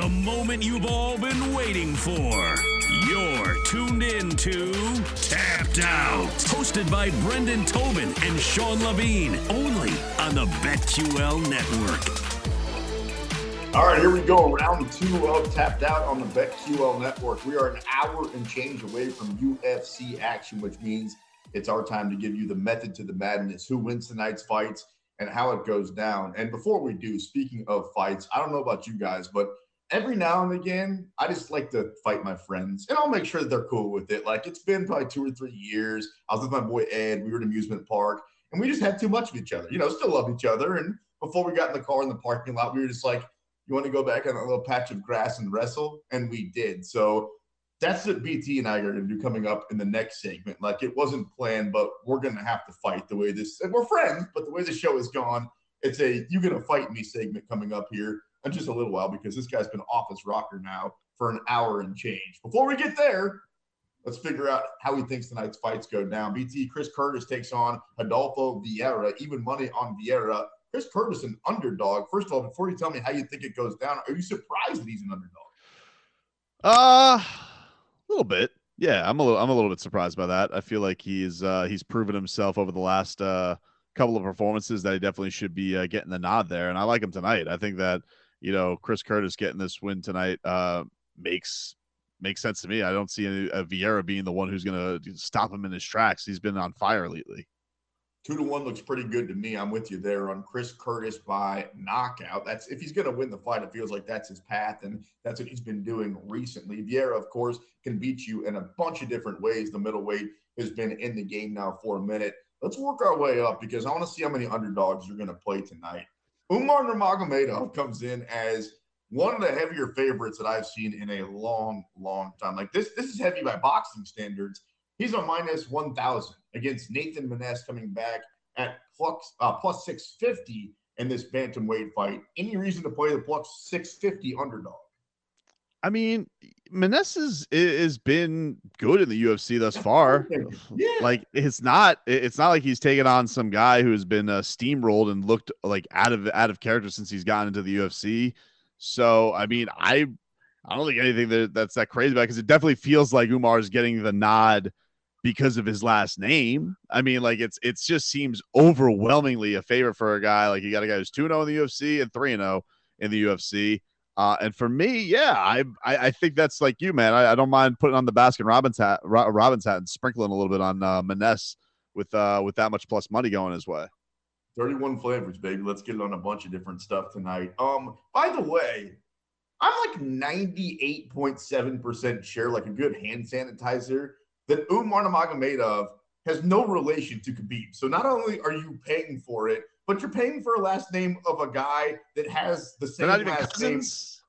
The moment you've all been waiting for. You're tuned in to Tapped Out. Hosted by Brendan Tobin and Sean Levine. Only on the BetQL Network. All right, here we go. Round two of Tapped Out on the BetQL Network. We are an hour and change away from UFC action, which means it's our time to give you the method to the madness, who wins tonight's fights, and how it goes down. And before we do, speaking of fights, I don't know about you guys, but every now and again, I just like to fight my friends, and I'll make sure that they're cool with it. Like it's been probably two or three years. I was with my boy Ed. We were at an amusement park, and we just had too much of each other. You know, still love each other. And before we got in the car in the parking lot, we were just like, "You want to go back on a little patch of grass and wrestle?" And we did. So that's what BT and I are going to do coming up in the next segment. Like it wasn't planned, but we're going to have to fight the way this. And we're friends, but the way the show has gone, it's a "you gonna fight me" segment coming up here just a little while because this guy's been off his rocker now for an hour and change. Before we get there, let's figure out how he thinks tonight's fights go down. BT Chris Curtis takes on Rodolfo Vieira, even money on Vieira. Chris Curtis, an underdog. First of all, before you tell me how you think it goes down, are you surprised that he's an underdog? Uh, a little bit. Yeah, I'm a little I'm a little bit surprised by that. I feel like he's uh he's proven himself over the last uh couple of performances that he definitely should be uh, getting the nod there and I like him tonight. I think that you know Chris Curtis getting this win tonight uh makes makes sense to me. I don't see any, uh, Vieira being the one who's going to stop him in his tracks. He's been on fire lately. Two to one looks pretty good to me. I'm with you there on Chris Curtis by knockout. That's if he's going to win the fight, it feels like that's his path, and that's what he's been doing recently. Vieira, of course, can beat you in a bunch of different ways. The middleweight has been in the game now for a minute. Let's work our way up because I want to see how many underdogs you're going to play tonight. Umar Nurmagomedov comes in as one of the heavier favorites that I've seen in a long, long time. Like this, this is heavy by boxing standards. He's a minus 1,000 against Nathan Maness coming back at plus, uh, plus 650 in this bantamweight fight. Any reason to play the plus 650 underdog? I mean, Maness is has been good in the UFC thus far. Yeah. Like it's not it's not like he's taken on some guy who has been uh, steamrolled and looked like out of out of character since he's gotten into the UFC. So I mean, I I don't think anything that, that's that crazy about because it, it definitely feels like Umar is getting the nod because of his last name. I mean, like it's it's just seems overwhelmingly a favorite for a guy. Like you got a guy who's 2 0 in the UFC and 3 0 in the UFC. Uh, and for me, yeah, I, I, I think that's like you, man. I, I don't mind putting on the Baskin Robbins hat, Robbins hat, and sprinkling a little bit on uh, Maness with uh, with that much plus money going his way. 31 flavors, baby. Let's get it on a bunch of different stuff tonight. Um, by the way, I'm like 98.7% sure, like a good hand sanitizer, that Umar Nurmagomedov has no relation to Khabib. So not only are you paying for it, but you're paying for a last name of a guy that has the same last cousins.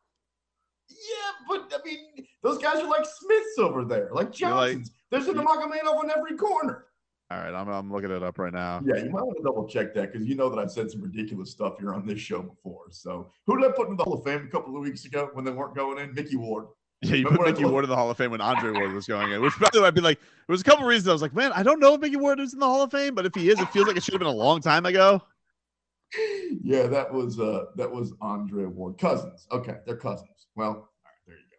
name. Yeah, but I mean, those guys are like Smiths over there, like You're like- Johnsons. There's a Nurmagomedov on every corner. All right, I'm, I'm looking it up right now. Yeah, you might want to double check that because you know that I've said some ridiculous stuff here on this show before. So, who did I put in the Hall of Fame a couple of weeks ago when they weren't going in? Micky Ward. Yeah, you put Micky Ward in the Hall of Fame when Andre Ward was going in, which by the way, I'd be like, there was a couple reasons I was like, man, I don't know if Micky Ward is in the Hall of Fame, but if he is, it feels like it should have been a long time ago. yeah, that was uh that was Andre Ward. Cousins. Okay, they're cousins. Well, all right, there you go.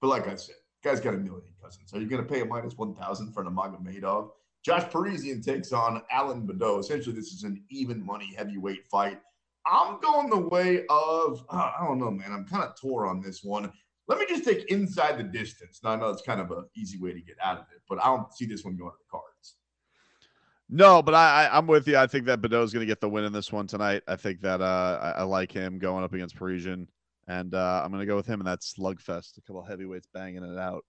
But like I said, guy's got a million cousins. Are you gonna pay a minus one thousand for Nurmagomedov? Josh Parisian takes on Alan Baudot. Essentially, this is an even money heavyweight fight. I'm going the way of uh, I don't know, man. I'm kind of tore on this one. Let me just take inside the distance. Now I know it's kind of an easy way to get out of it, but I don't see this one going to the cards. No, but I, I am with you. I think that Baudot's going to get the win in this one tonight. I think that uh I, I like him going up against Parisian, and uh I'm going to go with him in that slugfest. A couple heavyweights banging it out.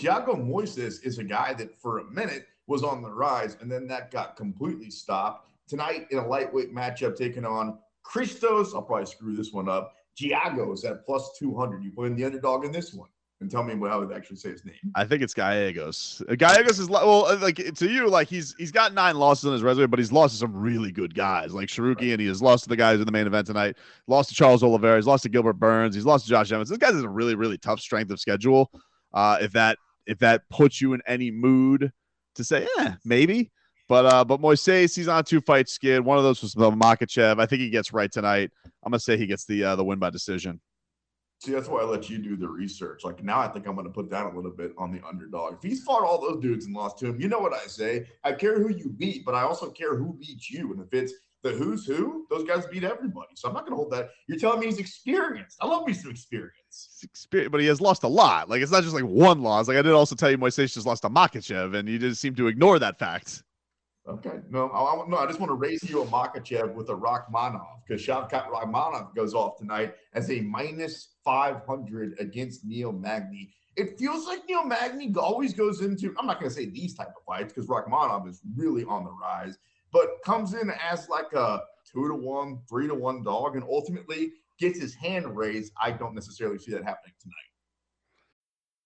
Thiago Moises is a guy that for a minute was on the rise, and then that got completely stopped. Tonight in a lightweight matchup, taking on Christos. I'll probably screw this one up. Giagos at plus 200. You put in the underdog in this one and tell me how to actually say his name. I think it's Gallegos. Uh, Gallegos is well, uh, like to you, like he's he's got nine losses on his resume, but he's lost to some really good guys like Tsarukyan, right. and he has lost to the guys in the main event tonight. Lost to Charles Oliveira, he's lost to Gilbert Burns, he's lost to Josh Evans. This guy's a really really tough strength of schedule. Uh, if that if that puts you in any mood to say, yeah, maybe. But uh, but Moises, he's on two fight skid. One of those was Makhachev. I think he gets right tonight. I'm gonna say he gets the uh, the win by decision. See, that's why I let you do the research. Like now, I think I'm going to put down a little bit on the underdog. If he's fought all those dudes and lost to him, you know what I say. I care who you beat, but I also care who beats you. And if it's the who's who, those guys beat everybody. So I'm not going to hold that. You're telling me he's experienced. I love me some experience. experience. But he has lost a lot. Like it's not just like one loss. Like I did also tell you, Moises just lost to Makhachev, and you just seem to ignore that fact. Okay. No, I, no, I just want to raise you a Makhachev with a Rakhmonov because Shavkat Rakhmonov goes off tonight as a minus 500 against Neil Magny. It feels like Neil Magny always goes into, I'm not going to say these type of fights because Rakhmonov is really on the rise, but comes in as like a two to one, three to one dog and ultimately gets his hand raised. I don't necessarily see that happening tonight.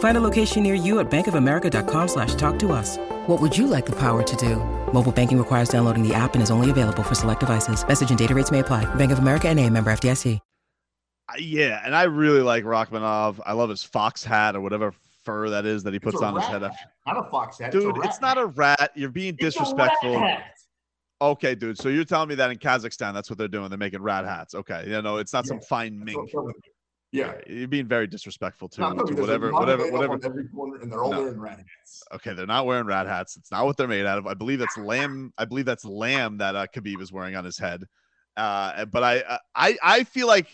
Find a location near you at bankofamerica.com slash talk to us. What would you like the power to do? Mobile banking requires downloading the app and is only available for select devices. Message and data rates may apply. Bank of America and a member FDIC. Yeah, and I really like Rakhmonov. I love his fox hat or whatever fur that is that he puts on his head. Hat. Not a fox hat, dude. It's, it's not a rat. You're being it's disrespectful. Okay, dude. So you're telling me that in Kazakhstan, that's what they're doing? They're making rat hats. Okay, you know, it's not yeah. some fine mink. Yeah, you're being very disrespectful to, no, no, to whatever, whatever, whatever. every corner, and they're all no. wearing rat hats. Okay, they're not wearing rat hats. It's not what they're made out of. I believe that's lamb. I believe that's lamb that uh, Khabib is wearing on his head. Uh, but I, uh, I, I feel like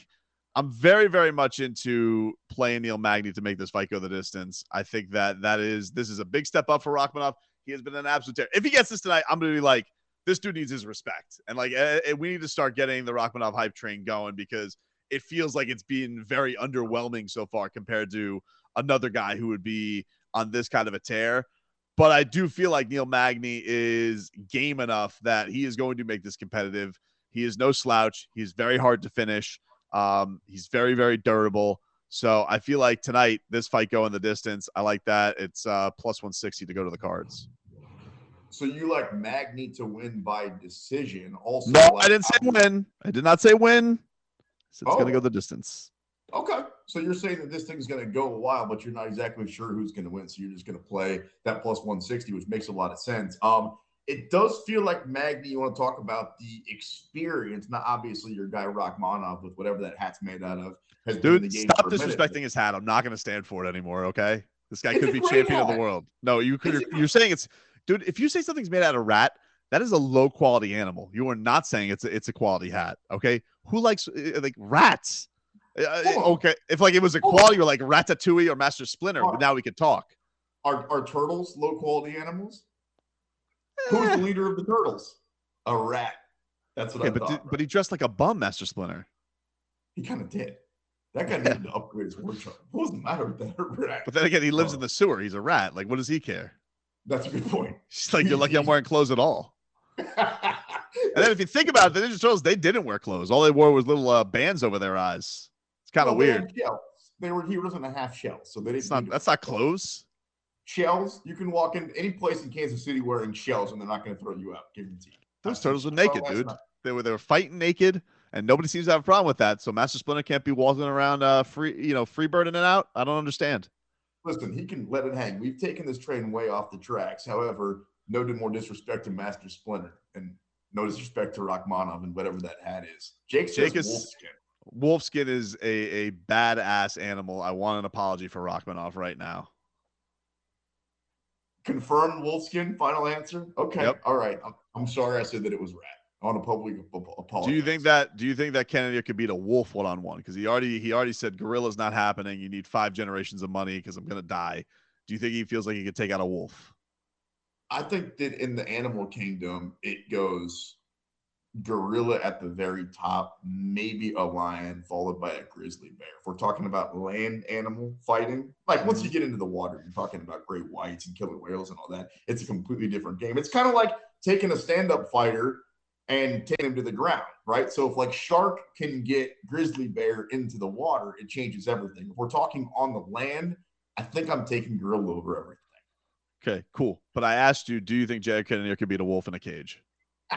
I'm very, very much into playing Neil Magny to make this fight go the distance. I think that that is this is a big step up for Rakhmonov. He has been an absolute terror. If he gets this tonight, I'm gonna be like, this dude needs his respect, and like uh, we need to start getting the Rakhmonov hype train going because it feels like it's been very underwhelming so far compared to another guy who would be on this kind of a tear. But I do feel like Neil Magny is game enough that he is going to make this competitive. He is no slouch. He's very hard to finish. Um, he's very, very durable. So I feel like tonight, this fight going the distance. I like that. It's uh, plus 160 to go to the cards. So you like Magny to win by decision? Also, no, like I didn't say win. I did not say win. So it's oh. going to go the distance. Okay. So you're saying that this thing's going to go a while, but you're not exactly sure who's going to win. So you're just going to play that plus 160, which makes a lot of sense. Um, it does feel like Magny. You want to talk about the experience, not obviously your guy Rakhmonov with whatever that hat's made out of. Has Dude, stop disrespecting his hat. I'm not going to stand for it anymore. Okay, this guy could be champion hat. of the world. No, you could. You're, you're saying it's, dude. If you say something's made out of rat, that is a low quality animal. You are not saying it's a, it's a quality hat. Okay, who likes uh, like rats? Uh, okay, if like it was a quality, or like Ratatouille or Master Splinter, are, now we could talk. Are are turtles low quality animals? Who's the leader of the turtles? A rat. That's what okay, I but thought. Did, but he dressed like a bum, Master Splinter. He kind of did. That guy needed to upgrade his wardrobe. What was the matter with that rat? But then again, he lives oh. in the sewer. He's a rat. Like, what does he care? That's a good point. He's like, you're lucky I'm wearing clothes at all. And then if you think about it, the Ninja Turtles, they didn't wear clothes. All they wore was little uh, bands over their eyes. It's kind of well, weird. They, they, were heroes in a half shell, so they didn't. Not, that's not clothes. shells. You can walk in any place in Kansas City wearing shells, and they're not going to throw you out. Guaranteed. Those turtles were naked, dude. They were they were fighting naked, and nobody seems to have a problem with that. So Master Splinter can't be walking around uh free, you know, free birding it out. I don't understand. Listen, he can let it hang. We've taken this train way off the tracks. However, no more disrespect to Master Splinter and no disrespect to Rakhmonov and whatever that hat is. Jake says Jake is- wolfskin. Wolfskin is a a badass animal. I want an apology for Rakhmonov right now. Confirmed wolfskin. Final answer. Okay. Yep. All right. I'm, I'm sorry I said that it was rat. I want to publicly ap- apologize. Do you think that? Do you think that Kennedy could beat a wolf one on one? Because he already he already said gorilla's not happening. You need five generations of money because I'm gonna die. Do you think he feels like he could take out a wolf? I think that in the animal kingdom, it goes gorilla at the very top, maybe a lion, followed by a grizzly bear. If we're talking about land animal fighting, like once you mm-hmm. get into the water, you're talking about great whites and killer whales and all that. It's a completely different game. It's kind of like taking a stand-up fighter and taking him to the ground, right? So if like shark can get grizzly bear into the water, it changes everything. If we're talking on the land, I think I'm taking gorilla over everything. Okay, cool. But I asked you, do you think Jared Cannonier could beat a wolf in a cage?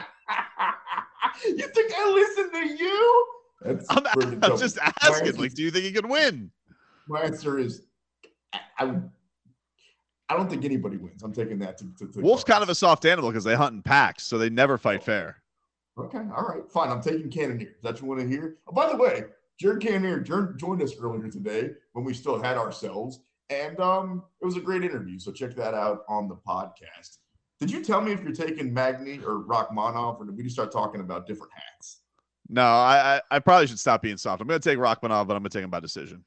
you think I listen to you? That's I'm, I'm just asking. answer- Like, do you think he could win? My answer is, I, I, I don't think anybody wins. I'm taking that to. to, to Wolf's kind of a soft animal because they hunt in packs, so they never fight fair. Okay, all right, fine. I'm taking Cannonier. Is that what you want to hear? Oh, by the way, Jared Cannonier Jared joined us earlier today when we still had ourselves, and um, it was a great interview. So check that out on the podcast. Did you tell me if you're taking Magny or Rakhmonov, or did we just start talking about different hats? No, I, I I probably should stop being soft. I'm gonna take Rakhmonov, but I'm gonna take him by decision.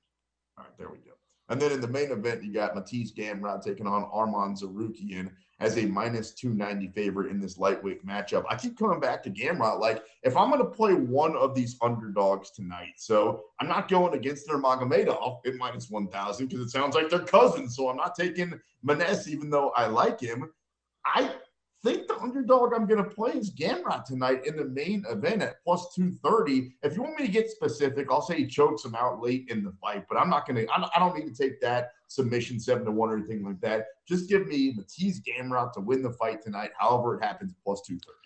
All right, there we go. And then in the main event, you got Mateusz Gamrot taking on Arman Tsarukyan as a minus 290 favorite in this lightweight matchup. I keep coming back to Gamrot. Like, if I'm going to play one of these underdogs tonight, so I'm not going against Nurmagomedov at minus 1,000 because it sounds like they're cousins. So I'm not taking Maness, even though I like him. I think the underdog I'm going to play is Gamrot tonight in the main event at plus 230. If you want me to get specific, I'll say he chokes him out late in the fight, but I'm not going to, I don't need to take that submission seven to one or anything like that. Just give me Mateusz Gamrot to win the fight tonight, however it happens, plus 230.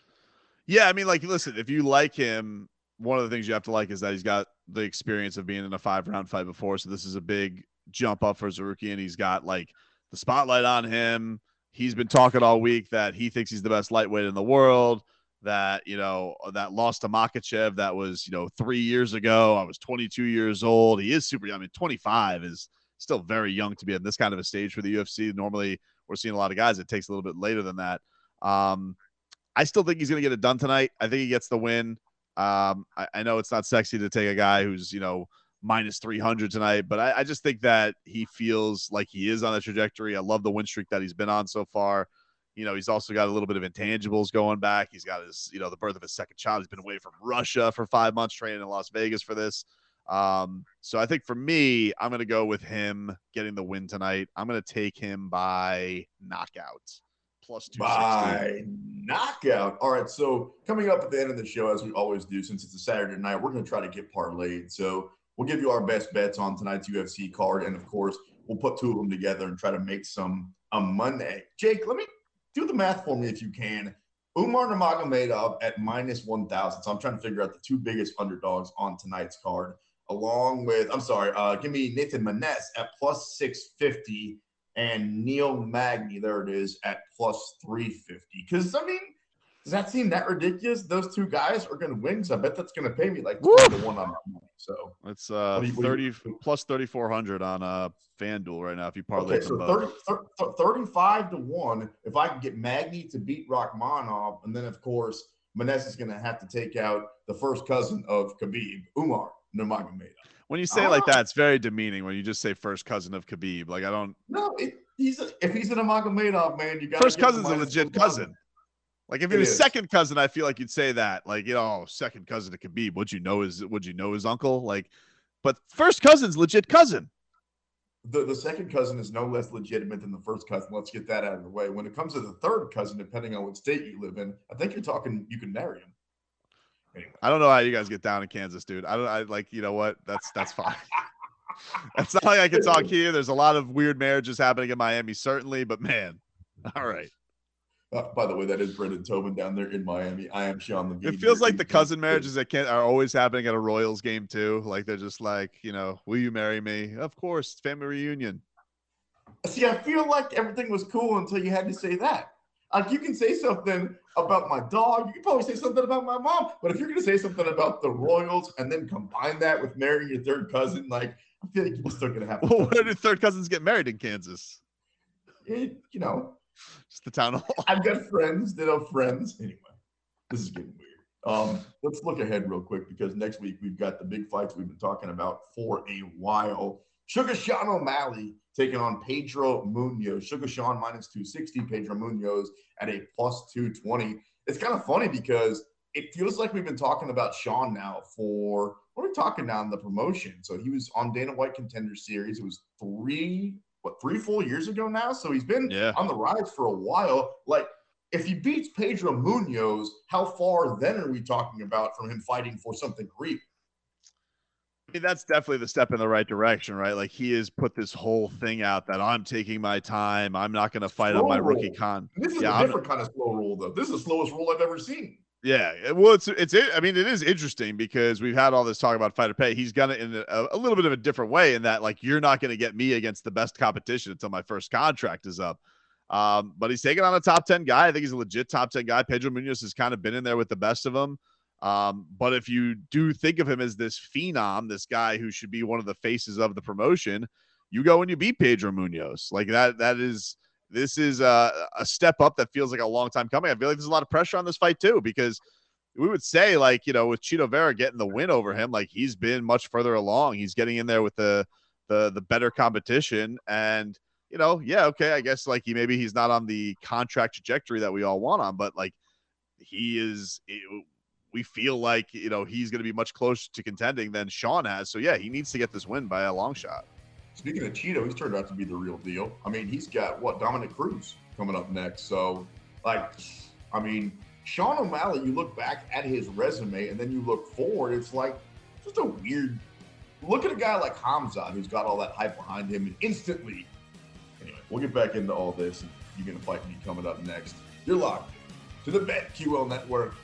Yeah, I mean, like, listen, if you like him, one of the things you have to like is that he's got the experience of being in a five round fight before. So this is a big jump up for Zaruki, and he's got like the spotlight on him. He's been talking all week that he thinks he's the best lightweight in the world. That you know that lost to Makhachev that was you know three years ago. I was 22 years old. He is super. young. I mean, 25 is still very young to be in this kind of a stage for the UFC. Normally, we're seeing a lot of guys. It takes a little bit later than that. Um, I still think he's going to get it done tonight. I think he gets the win. Um, I, I know it's not sexy to take a guy who's you know minus 300 tonight, but I, I just think that he feels like he is on a trajectory. I love the win streak that he's been on so far. You know, he's also got a little bit of intangibles going back. He's got his, you know, the birth of his second child. He's been away from Russia for five months, training in Las Vegas for this. Um, so I think for me, I'm going to go with him getting the win tonight. I'm going to take him by knockout plus two. By knockout. All right. So coming up at the end of the show, as we always do, since it's a Saturday night, we're going to try to get parlayed. So we'll give you our best bets on tonight's UFC card, and of course, we'll put two of them together and try to make some a Monday. Jake, let me do the math for me if you can. Umar Nurmagomedov at minus 1,000. So I'm trying to figure out the two biggest underdogs on tonight's card, along with, I'm sorry, uh, give me Nathan Maness at plus 650 and Neil Magny, there it is, at plus 350. Because, I mean, does that seem that ridiculous? Those two guys are going to win. So I bet that's going to pay me like 20 to 1 on my money. So, It's uh you- 30 plus 3400 on uh FanDuel right now if you parlay okay, so them 30, 35 to 1. If I can get Magny to beat Rakhmonov, and then, of course, Maness is going to have to take out the first cousin of Khabib, Umar Nurmagomedov. When you say it like that, it's very demeaning when you just say first cousin of Khabib. Like I don't No, it, he's a, if he's an Nurmagomedov, man, you got first cousin's a legit cousin. Like if It it was is. second cousin, I feel like you'd say that. Like, you know, second cousin to Khabib. Would you know his would you know his uncle? Like, but first cousin's legit cousin. The, the second cousin is no less legitimate than the first cousin. Let's get that out of the way. When it comes to the third cousin, depending on what state you live in, I think you're talking you can marry him. Anyway, I don't know how you guys get down in Kansas, dude. I don't I like, you know what? That's that's fine. it's not like I can talk here. There's a lot of weird marriages happening in Miami, certainly, but man, all right. Uh, by the way, that is Brendan Tobin down there in Miami. I am Sean Levine. It feels like the cousin marriages that can are always happening at a Royals game too. Like they're just like, you know, will you marry me? Of course, family reunion. See, I feel like everything was cool until you had to say that. Like you can say something about my dog, you can probably say something about my mom, but if you're gonna say something about the Royals and then combine that with marrying your third cousin, like I feel like you're still gonna have. Well, where did third cousins get married in Kansas? It, you know, just the town hall. I've got friends that have friends. Anyway, this is getting weird. Um, let's look ahead real quick because next week we've got the big fights we've been talking about for a while. Sugar Sean O'Malley taking on Pedro Munhoz. Sugar Sean minus 260, Pedro Munhoz at a plus 220. It's kind of funny because it feels like we've been talking about Sean now for what are we talking now in the promotion? So he was on Dana White Contender Series. It was three, what, three full years ago now? So he's been yeah. on the rise for a while. Like, if he beats Pedro Munhoz, how far then are we talking about from him fighting for something real? I mean, that's definitely the step in the right direction, right? Like he has put this whole thing out that I'm taking my time. I'm not going to fight slow on my rookie con. This is yeah, a different I'm, kind of slow roll, though. This is the slowest roll I've ever seen. Yeah, well, it's it's. I mean, it is interesting because we've had all this talk about fighter pay. He's gonna in a, a little bit of a different way in that, like, you're not to get me against the best competition until my first contract is up. Um, but he's taking on a top ten guy. I think he's a legit top ten guy. Pedro Munhoz has kind of been in there with the best of them. Um, but if you do think of him as this phenom, this guy who should be one of the faces of the promotion, you go and you beat Pedro Munhoz Like that, that is this is a, a step up that feels like a long time coming. I feel like there's a lot of pressure on this fight too, because we would say, like, you know, with Chito Vera getting the win over him, like he's been much further along. He's getting in there with the the the better competition. And, you know, yeah, okay, I guess like he maybe he's not on the contract trajectory that we all want on, but like he is we feel like you know he's going to be much closer to contending than Sean has. So yeah, he needs to get this win by a long shot. Speaking of Chito, he's turned out to be the real deal. I mean, he's got what Dominick Cruz coming up next. So, like, I mean, Sean O'Malley. You look back at his resume and then you look forward. It's like just a weird. Look at a guy like Hamza who's got all that hype behind him and instantly. Anyway, we'll get back into all this. You're going to fight me coming up next. You're locked to the BetQL Network